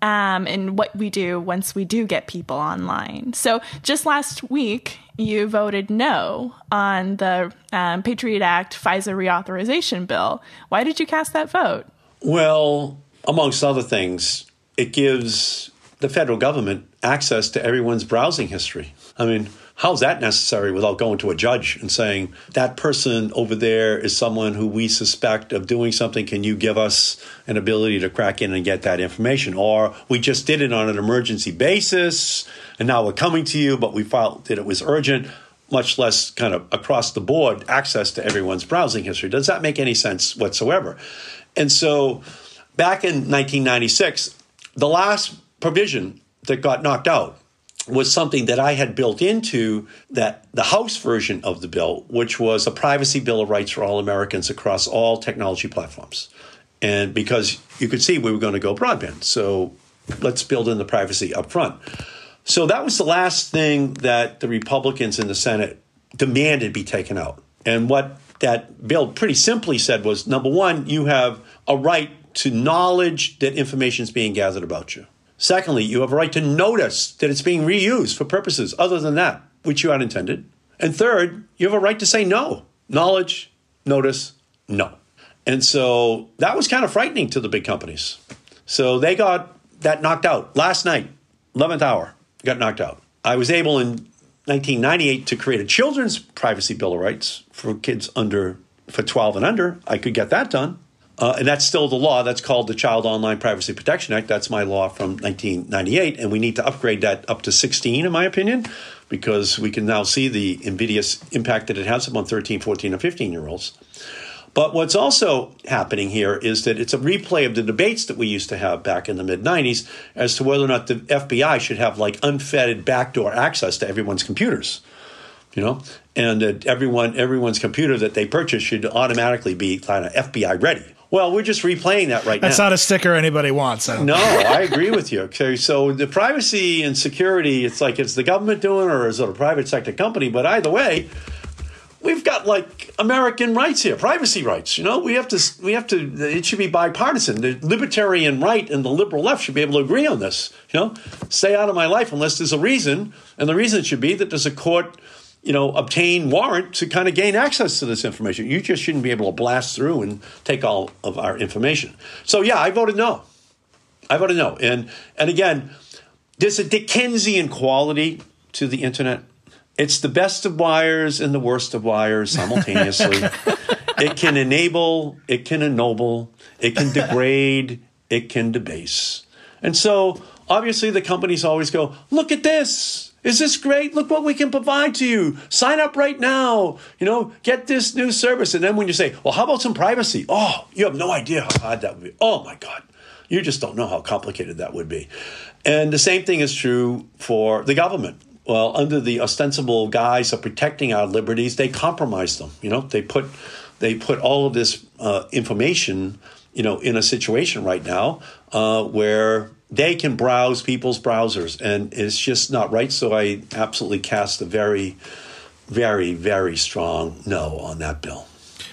Um, and what we do once we do get people online. So, just last week, you voted no on the um, Patriot Act FISA reauthorization bill. Why did you cast that vote? Well, amongst other things, it gives the federal government access to everyone's browsing history. I mean, how's that necessary without going to a judge and saying that person over there is someone who we suspect of doing something? Can you give us an ability to crack in and get that information? Or we just did it on an emergency basis and now we're coming to you, but we felt that it was urgent, much less kind of across the board access to everyone's browsing history. Does that make any sense whatsoever? And so back in 1996, the last provision that got knocked out was something that I had built into that the House version of the bill, which was a privacy bill of rights for all Americans across all technology platforms. And because you could see we were going to go broadband. So let's build in the privacy up front. So that was the last thing that the Republicans in the Senate demanded be taken out. And what that bill pretty simply said was number one, you have a right to knowledge that information is being gathered about you. Secondly, you have a right to notice that it's being reused for purposes other than that which you had intended. And third, you have a right to say no. Knowledge, notice, no. And so that was kind of frightening to the big companies. So they got that knocked out last night, 11th hour, got knocked out. I was able in 1998 to create a children's privacy bill of rights for kids under for 12 and under. I could get that done. Uh, and that's still the law. That's called the Child Online Privacy Protection Act. That's my law from 1998. And we need to upgrade that up to 16, in my opinion, because we can now see the invidious impact that it has upon 13, 14, and 15 year olds. But what's also happening here is that it's a replay of the debates that we used to have back in the mid 90s as to whether or not the FBI should have like unfettered backdoor access to everyone's computers. You know, and that everyone everyone's computer that they purchase should automatically be kind of FBI ready. Well, we're just replaying that right That's now. That's not a sticker anybody wants. So. No, I agree with you. Okay, so the privacy and security, it's like, is the government doing or is it a private sector company? But either way, we've got like American rights here, privacy rights. You know, we have to we have to. It should be bipartisan. The libertarian right and the liberal left should be able to agree on this. You know, stay out of my life unless there's a reason, and the reason should be that there's a court you know, obtain warrant to kind of gain access to this information. You just shouldn't be able to blast through and take all of our information. So yeah, I voted no. I voted no. And and again, there's a Dickensian quality to the internet. It's the best of wires and the worst of wires simultaneously. it can enable, it can ennoble, it can degrade, it can debase. And so obviously the companies always go, look at this is this great? Look what we can provide to you. Sign up right now. You know, get this new service. And then when you say, well, how about some privacy? Oh, you have no idea how hard that would be. Oh my God. You just don't know how complicated that would be. And the same thing is true for the government. Well, under the ostensible guise of protecting our liberties, they compromise them. You know, they put they put all of this uh, information, you know, in a situation right now uh, where they can browse people's browsers, and it's just not right. So I absolutely cast a very, very, very strong no on that bill.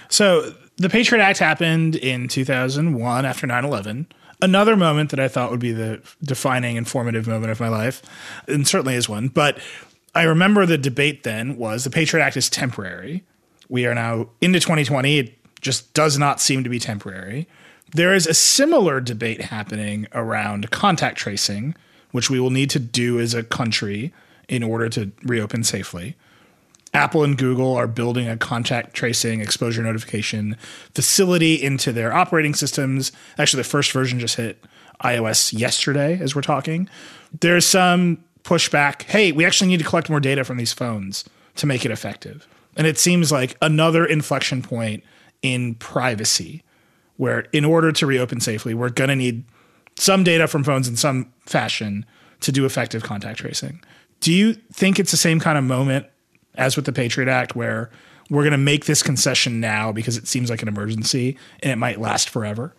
So The Patriot Act happened in 2001 after 9 11. Another moment that I thought would be the defining, informative moment of my life, and certainly is one. But I remember the debate then was the Patriot Act is temporary. We are now into 2020. It just does not seem to be temporary. There is a similar debate happening around contact tracing, which we will need to do as a country in order to reopen safely. Apple and Google are building a contact tracing exposure notification facility into their operating systems. Actually, the first version just hit iOS yesterday as we're talking. There's some pushback. Hey, we actually need to collect more data from these phones to make it effective. And it seems like another inflection point in privacy, where in order to reopen safely, we're going to need some data from phones in some fashion to do effective contact tracing. Do you think it's the same kind of moment as with the Patriot Act, where we're going to make this concession now because it seems like an emergency and it might last forever?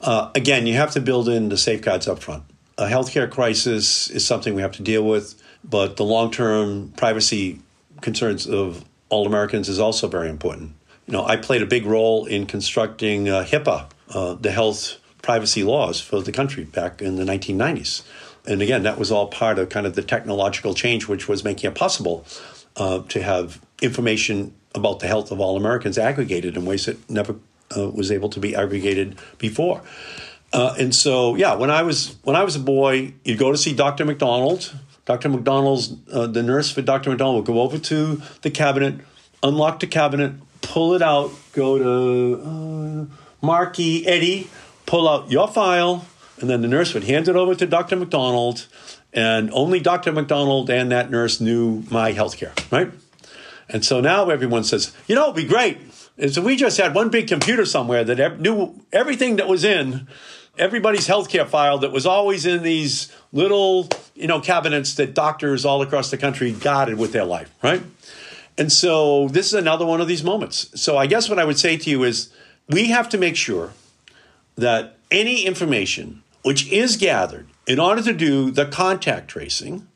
Uh, again, you have to build in the safeguards up front. A healthcare crisis is something we have to deal with, but the long term privacy concerns of all Americans is also very important. You know, I played a big role in constructing uh, HIPAA, uh, the health privacy laws for the country back in the 1990s. And again, that was all part of kind of the technological change which was making it possible uh, to have information about the health of all Americans aggregated in ways that never uh, was able to be aggregated before. Uh, and so, yeah, when I was when I was a boy, you'd go to see Dr. McDonald. Dr. McDonald's uh, the nurse for Dr. McDonald would go over to the cabinet, unlock the cabinet, pull it out, go to uh, Markey Eddie, pull out your file, and then the nurse would hand it over to Dr. McDonald, and only Dr. McDonald and that nurse knew my healthcare, right? And so now everyone says, you know, it'd be great if we just had one big computer somewhere that knew everything that was in everybody's healthcare file that was always in these little, you know, cabinets that doctors all across the country guarded with their life, right? And so this is another one of these moments. So I guess what I would say to you is we have to make sure that any information which is gathered in order to do the contact tracing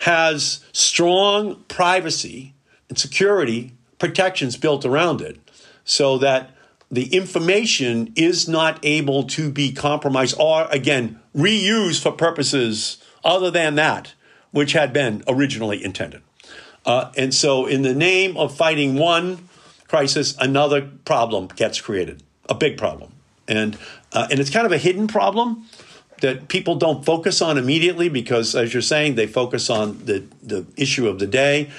has strong privacy and security protections built around it so that the information is not able to be compromised or, again, reused for purposes other than that which had been originally intended. Uh, and so, in the name of fighting one crisis, another problem gets created, a big problem. And, uh, and it's kind of a hidden problem that people don't focus on immediately because, as you're saying, they focus on the, the issue of the day.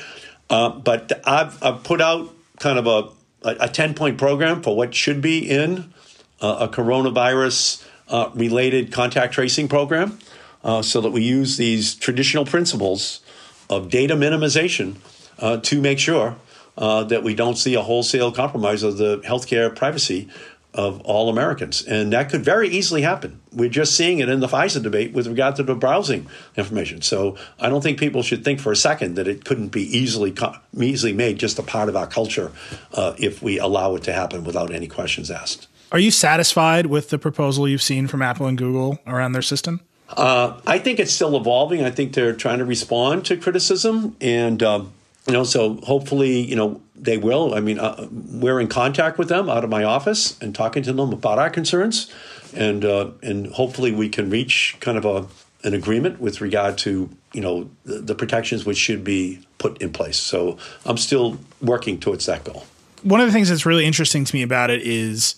Uh, but I've, I've put out kind of a a 10 point program for what should be in uh, a coronavirus uh, related contact tracing program uh, so that we use these traditional principles of data minimization uh, to make sure uh, that we don't see a wholesale compromise of the healthcare privacy of all Americans. And that could very easily happen. We're just seeing it in the FISA debate with regard to the browsing information. So I don't think people should think for a second that it couldn't be easily easily made just a part of our culture uh, if we allow it to happen without any questions asked. Are you satisfied with the proposal you've seen from Apple and Google around their system? Uh, I think it's still evolving. I think they're trying to respond to criticism, and um, you know, so hopefully, you know, they will. I mean, uh, we're in contact with them out of my office and talking to them about our concerns, and uh, and hopefully we can reach kind of a an agreement with regard to you know the, the protections which should be put in place. So I'm still working towards that goal. One of the things that's really interesting to me about it is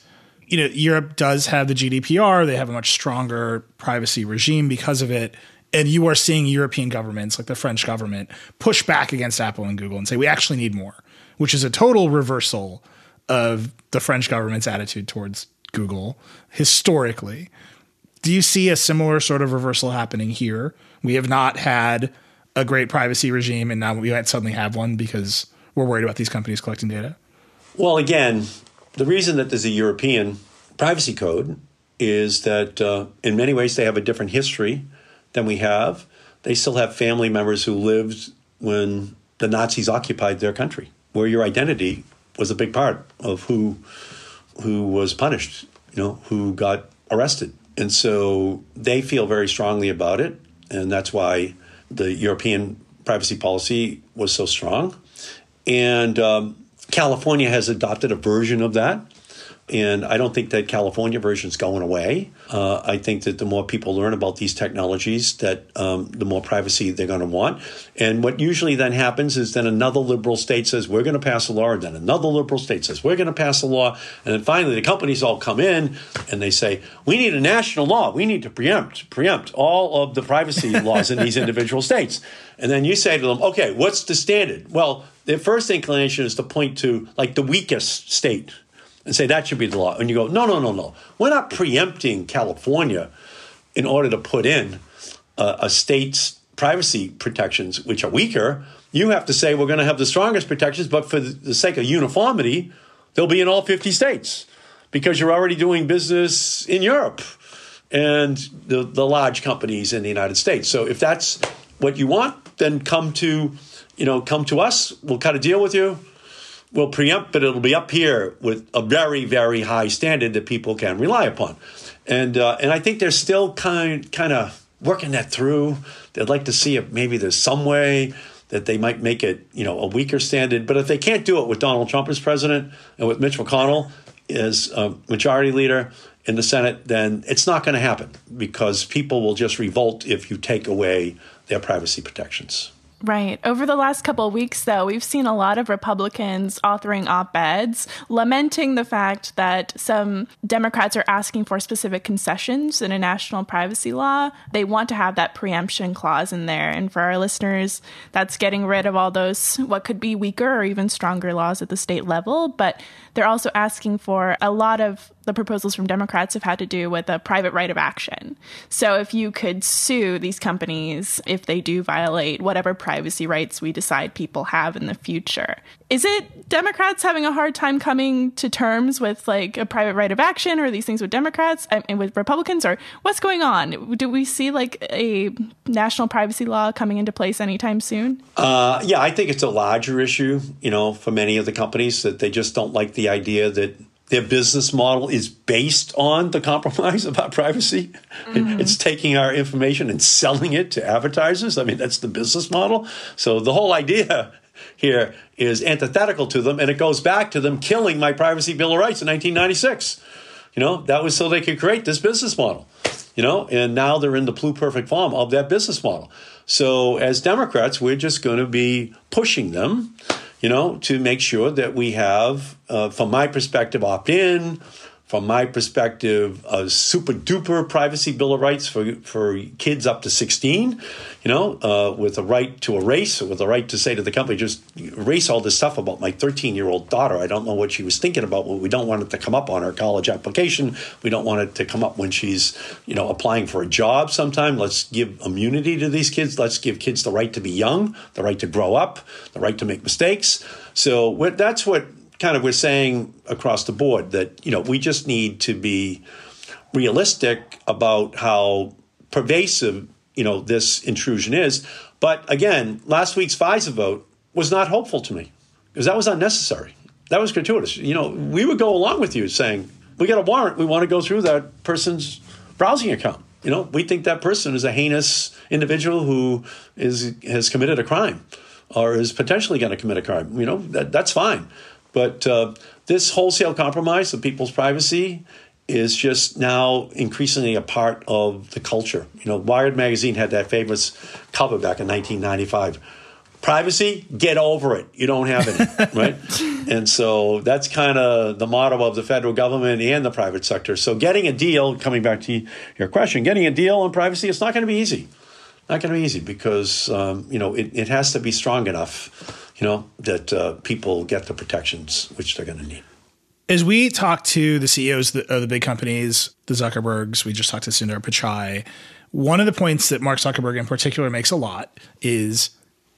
you know, Europe does have the GDPR. They have a much stronger privacy regime because of it and you are seeing European governments, like the French government, push back against Apple and Google and say, we actually need more, which is a total reversal of the French government's attitude towards Google historically. Do you see a similar sort of reversal happening here? We have not had a great privacy regime, and now we might suddenly have one because we're worried about these companies collecting data? Well, again, the reason that there's a European privacy code is that uh, in many ways they have a different history than we have. They still have family members who lived when the Nazis occupied their country, where your identity was a big part of who who was punished, you know, who got arrested. And so they feel very strongly about it, and that's why the European privacy policy was so strong. And um, California has adopted a version of that. and I don't think that California version is going away. Uh, I think that the more people learn about these technologies, that um, the more privacy they're going to want. And what usually then happens is then another liberal state says we're going to pass a law, and then another liberal state says we're going to pass a law, and then finally the companies all come in and they say we need a national law. We need to preempt preempt all of the privacy laws in these individual states. And then you say to them, okay, what's the standard? Well, their first inclination is to point to like the weakest state and say that should be the law. And you go, no, no, no, no. We're not preempting California in order to put in uh, a state's privacy protections, which are weaker. You have to say we're going to have the strongest protections, but for the sake of uniformity, they'll be in all 50 states because you're already doing business in Europe and the, the large companies in the United States. So if that's what you want, then come to, you know, come to us. We'll cut a deal with you We'll preempt, but it'll be up here with a very, very high standard that people can rely upon. And uh, and I think they're still kind kind of working that through. They'd like to see if maybe there's some way that they might make it, you know, a weaker standard. But if they can't do it with Donald Trump as president and with Mitch McConnell as a majority leader in the Senate, then it's not going to happen because people will just revolt if you take away their privacy protections. Right. Over the last couple weeks, though, we've seen a lot of Republicans authoring op eds lamenting the fact that some Democrats are asking for specific concessions in a national privacy law. They want to have that preemption clause in there. And for our listeners, that's getting rid of all those, what could be weaker or even stronger laws at the state level. But they're also asking for a lot of the proposals from Democrats have had to do with a private right of action. So if you could sue these companies if they do violate whatever privacy rights we decide people have in the future. Is it Democrats having a hard time coming to terms with like a private right of action or these things with Democrats and with Republicans or what's going on? Do we see like a national privacy law coming into place anytime soon? Uh, yeah, I think it's a larger issue, you know, for many of the companies that they just don't like the idea that their business model is based on the compromise about privacy. Mm-hmm. It's taking our information and selling it to advertisers. I mean, that's the business model. So the whole idea here is antithetical to them, and it goes back to them killing my Privacy Bill of Rights in 1996. You know, that was so they could create this business model. You know, and now they're in the pluperfect form of that business model. So as Democrats, we're just going to be pushing them you know, to make sure that we have, uh, from my perspective, opt in, from my perspective, a super duper privacy bill of rights for for kids up to 16, you know, uh, with a right to erase, with a right to say to the company, just erase all this stuff about my 13 year old daughter. I don't know what she was thinking about. Well, we don't want it to come up on her college application. We don't want it to come up when she's, you know, applying for a job sometime. Let's give immunity to these kids. Let's give kids the right to be young, the right to grow up, the right to make mistakes. So that's what kind of we're saying across the board that you know we just need to be realistic about how pervasive you know this intrusion is. But again, last week's FISA vote was not hopeful to me because that was unnecessary. That was gratuitous. You know, we would go along with you saying we got a warrant. We want to go through that person's browsing account. You know, we think that person is a heinous individual who is has committed a crime or is potentially going to commit a crime. You know, that, that's fine. But uh, this wholesale compromise of people's privacy is just now increasingly a part of the culture. You know, Wired magazine had that famous cover back in 1995. Privacy, get over it. You don't have any, right? And so that's kind of the motto of the federal government and the private sector. So getting a deal, coming back to your question, getting a deal on privacy, it's not going to be easy. Not going to be easy because um, you know it, it has to be strong enough you know, that uh, people get the protections which they're going to need. As we talk to the CEOs of the, big companies, the Zuckerbergs, we just talked to Sundar Pichai. One of the points that Mark Zuckerberg in particular makes a lot is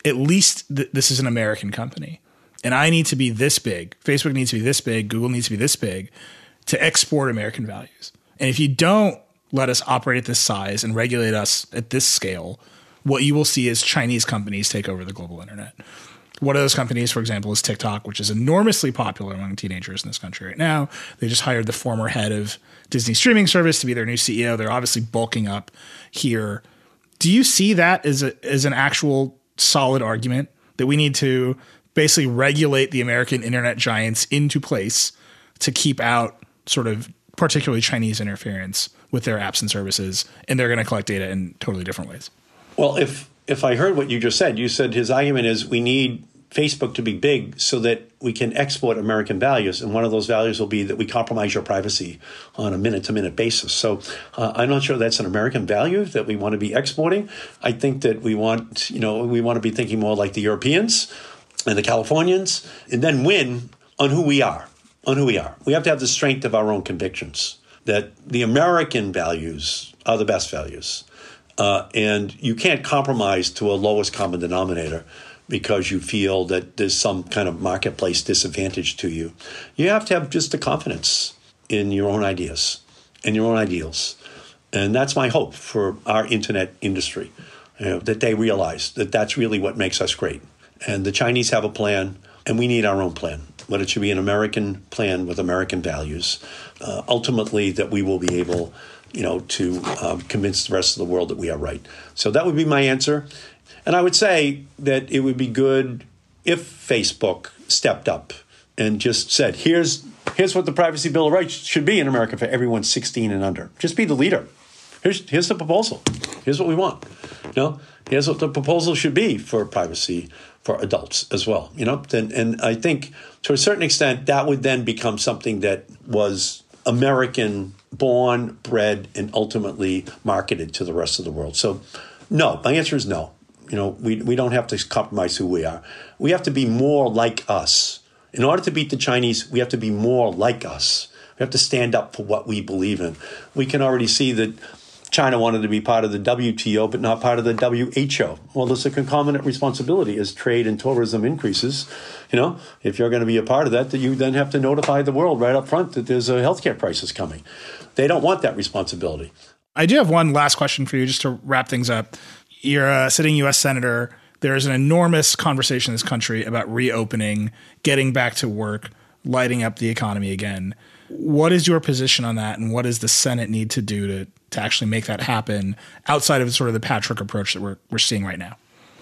at least th- this is an American company. And I need to be this big. Facebook needs to be this big. Google needs to be this big to export American values. And if you don't let us operate at this size and regulate us at this scale, what you will see is Chinese companies take over the global internet. One of those companies, for example, is TikTok, which is enormously popular among teenagers in this country right now. They just hired the former head of Disney streaming service to be their new CEO. They're obviously bulking up here. Do you see that as a, as an actual solid argument that we need to basically regulate the American internet giants into place to keep out sort of particularly Chinese interference with their apps and services, and they're going to collect data in totally different ways. Well, if if I heard what you just said, you said his argument is we need Facebook to be big so that we can export American values. And one of those values will be that we compromise your privacy on a minute to minute basis. So uh, I'm not sure that's an American value that we want to be exporting. I think that we want, you know, we want to be thinking more like the Europeans and the Californians and then win on who we are, on who we are. We have to have the strength of our own convictions that the American values are the best values. Uh, and you can't compromise to a lowest common denominator because you feel that there's some kind of marketplace disadvantage to you. You have to have just the confidence in your own ideas and your own ideals. And that's my hope for our internet industry, you know, that they realize that that's really what makes us great. And the Chinese have a plan, and we need our own plan. But it should be an American plan with American values. Uh, ultimately, that we will be able, you know, to um, convince the rest of the world that we are right. So that would be my answer. And I would say that it would be good if Facebook stepped up and just said, here's, here's what the Privacy Bill of Rights should be in America for everyone 16 and under. Just be the leader. Here's, here's the proposal. Here's what we want. You know, here's what the proposal should be for privacy for adults as well. You know, and, and I think to a certain extent that would then become something that was American born, bred, and ultimately marketed to the rest of the world. So, no, my answer is no. You know, we, we don't have to compromise who we are. We have to be more like us. In order to beat the Chinese, we have to be more like us. We have to stand up for what we believe in. We can already see that China wanted to be part of the WTO, but not part of the WHO. Well, there's a concomitant responsibility as trade and tourism increases. You know, if you're going to be a part of that, that you then have to notify the world right up front that there's a healthcare crisis coming. They don't want that responsibility. I do have one last question for you, just to wrap things up you're a sitting U.S. senator. There is an enormous conversation in this country about reopening, getting back to work, lighting up the economy again. What is your position on that, and what does the Senate need to do to to actually make that happen outside of sort of the patchwork approach that we're we're seeing right now?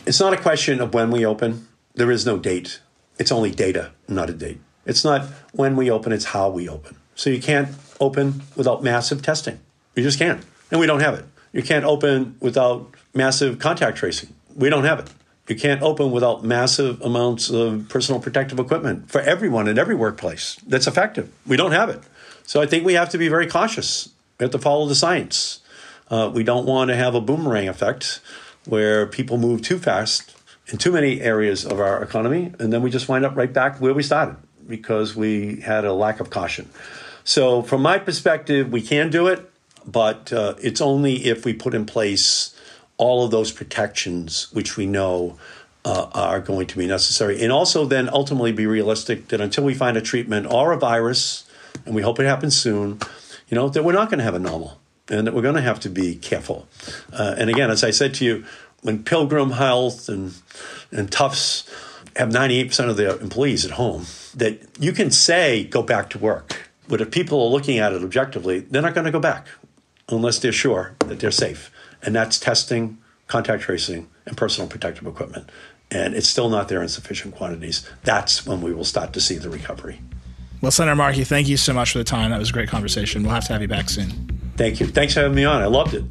It's not a question of when we open. There is no date. It's only data, not a date. It's not when we open, it's how we open. So you can't open without massive testing. You just can't. And we don't have it. You can't open without massive contact tracing. We don't have it. You can't open without massive amounts of personal protective equipment for everyone in every workplace that's effective. We don't have it. So I think we have to be very cautious. We have to follow the science. Uh, we don't want to have a boomerang effect where people move too fast in too many areas of our economy, and then we just wind up right back where we started because we had a lack of caution. So, from my perspective, we can do it, but uh, it's only if we put in place all of those protections, which we know uh, are going to be necessary. And also, then ultimately be realistic that until we find a treatment or a virus, and we hope it happens soon, you know, that we're not going to have a normal and that we're going to have to be careful. Uh, and again, as I said to you, when Pilgrim Health and, and Tufts have 98% of their employees at home, that you can say go back to work. But if people are looking at it objectively, they're not going to go back unless they're sure that they're safe and that's testing, contact tracing, and personal protective equipment. And it's still not there in sufficient quantities. That's when we will start to see the recovery. Well, Senator Markey, thank you so much for the time. That was a great conversation. We'll have to have you back soon. Thank you. Thanks for having me on. I loved it.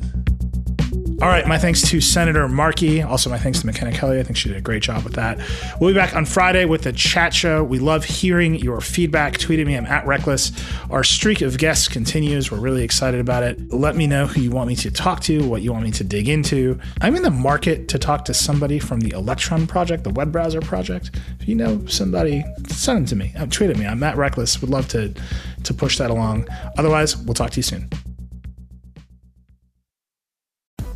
All right, my thanks to Senator Markey. Also, my thanks to Makena Kelly. I think she did a great job with that. We'll be back on Friday with the chat show. We love hearing your feedback. Tweet at me. I'm at Reckless. Our streak of guests continues. We're really excited about it. Let me know who you want me to talk to, what you want me to dig into. I'm in the market to talk to somebody from the Electron project, the web browser project. If you know somebody, send them to me. Uh, tweet at me. I'm at Reckless. Would love to to push that along. Otherwise, we'll talk to you soon.